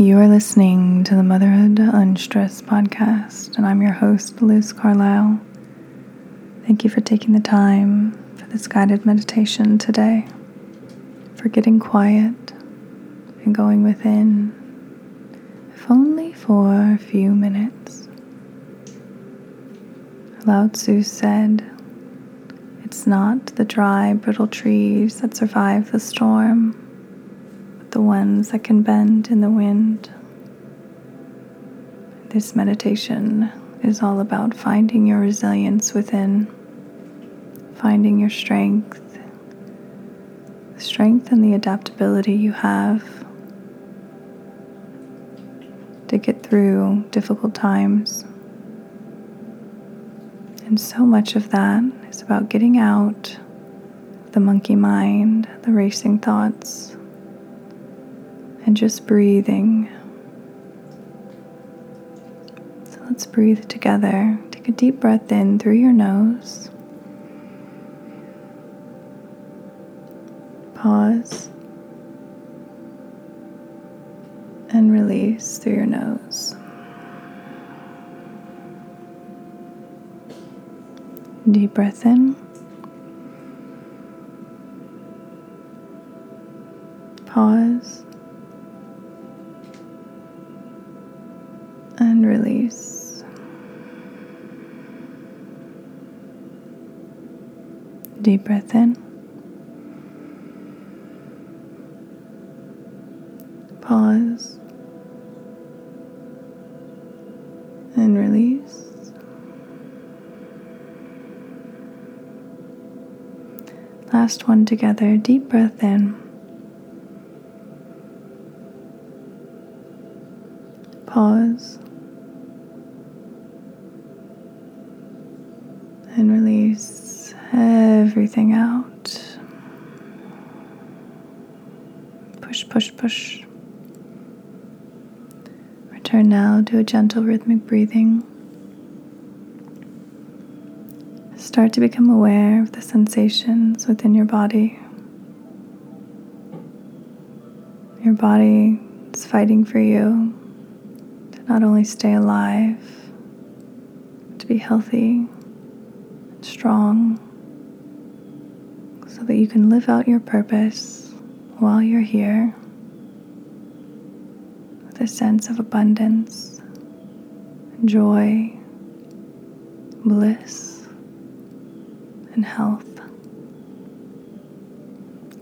You are listening to the Motherhood Unstressed podcast, and I'm your host, Liz Carlisle. Thank you for taking the time for this guided meditation today, for getting quiet and going within, if only for a few minutes. Lao Tzu said, It's not the dry, brittle trees that survive the storm the ones that can bend in the wind. This meditation is all about finding your resilience within, finding your strength, the strength and the adaptability you have to get through difficult times. And so much of that is about getting out the monkey mind, the racing thoughts and just breathing. So let's breathe together. Take a deep breath in through your nose. Pause. And release through your nose. Deep breath in. Pause. Deep breath in. Pause and release. Last one together. Deep breath in. Pause. and release everything out. Push, push, push. Return now to a gentle rhythmic breathing. Start to become aware of the sensations within your body. Your body is fighting for you to not only stay alive, to be healthy and strong so that you can live out your purpose while you're here with a sense of abundance, joy, bliss, and health.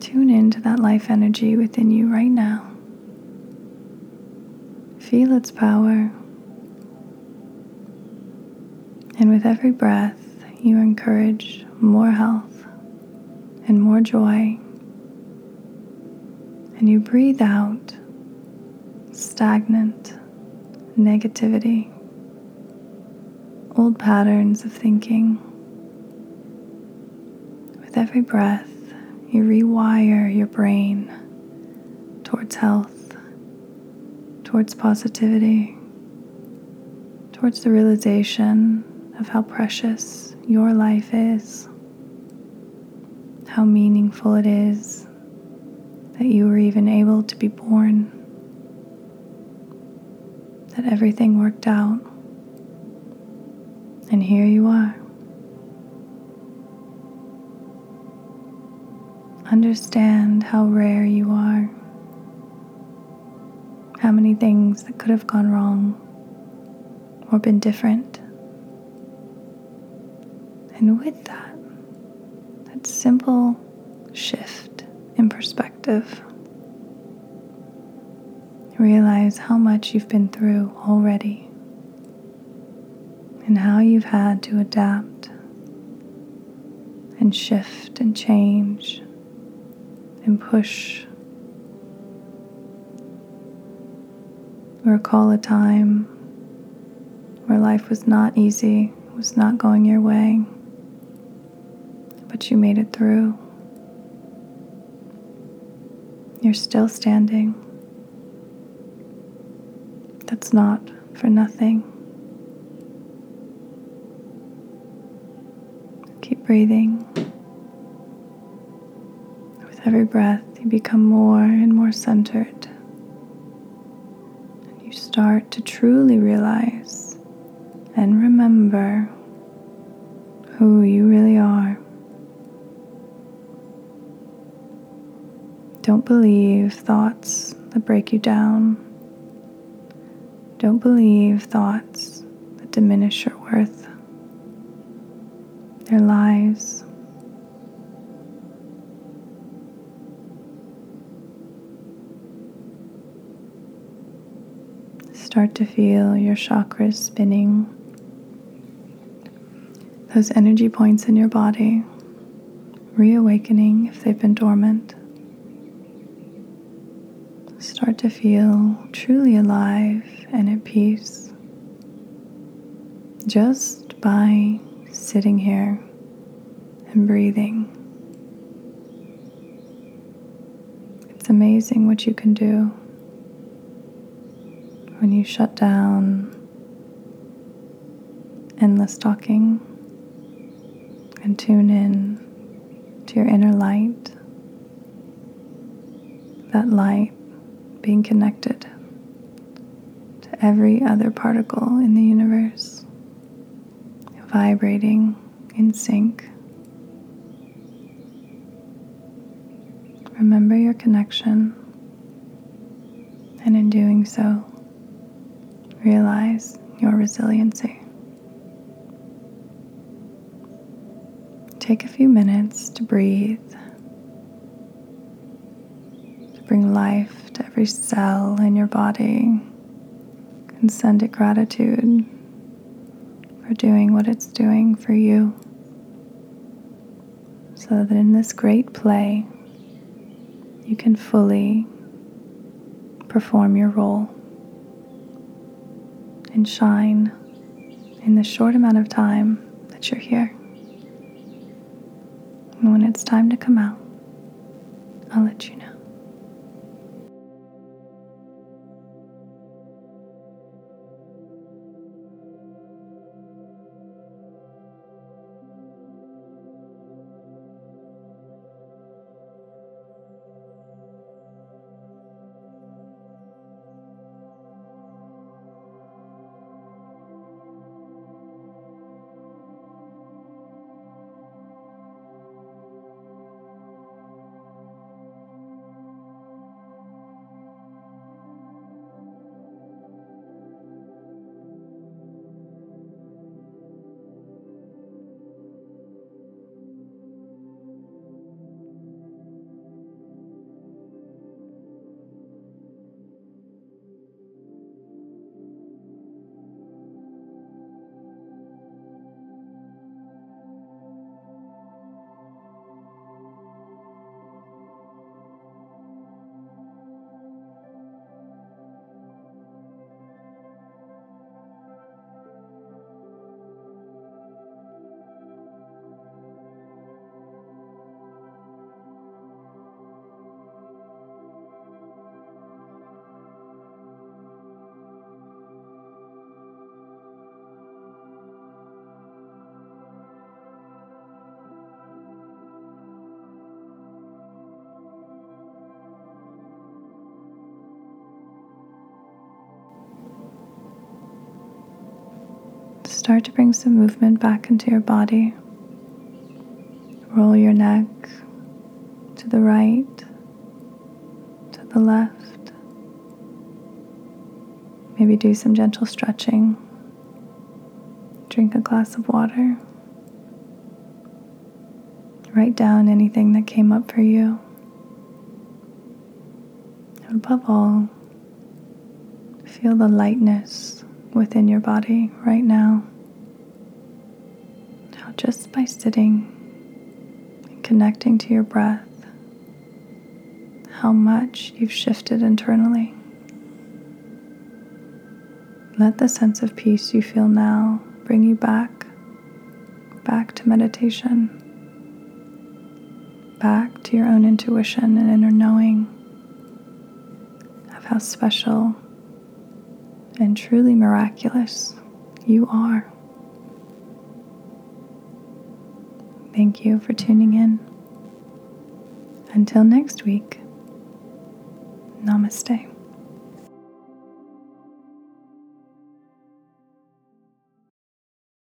Tune into that life energy within you right now. Feel its power. And with every breath, you encourage more health and more joy. And you breathe out stagnant negativity, old patterns of thinking. With every breath, you rewire your brain towards health, towards positivity, towards the realization of how precious your life is, how meaningful it is that you were even able to be born, that everything worked out, and here you are. Understand how rare you are, how many things that could have gone wrong or been different and with that, that simple shift in perspective, realize how much you've been through already and how you've had to adapt and shift and change and push. Recall a time where life was not easy, was not going your way but you made it through. You're still standing. That's not for nothing. Keep breathing. With every breath, you become more and more centered. you start to truly realize and remember who you really are. Don't believe thoughts that break you down. Don't believe thoughts that diminish your worth. They're lies. Start to feel your chakras spinning, those energy points in your body reawakening if they've been dormant. Start to feel truly alive and at peace just by sitting here and breathing. It's amazing what you can do when you shut down endless talking and tune in to your inner light, that light being connected to every other particle in the universe, vibrating in sync. Remember your connection, and in doing so, realize your resiliency. Take a few minutes to breathe, to bring life every cell in your body, and send it gratitude for doing what it's doing for you. So that in this great play, you can fully perform your role and shine in the short amount of time that you're here. And when it's time to come out, I'll let you know. Start to bring some movement back into your body. Roll your neck to the right, to the left. Maybe do some gentle stretching. Drink a glass of water. Write down anything that came up for you. And above all, feel the lightness within your body right now. Just by sitting and connecting to your breath, how much you've shifted internally. Let the sense of peace you feel now bring you back, back to meditation, back to your own intuition and inner knowing of how special and truly miraculous you are. Thank you for tuning in. Until next week, namaste.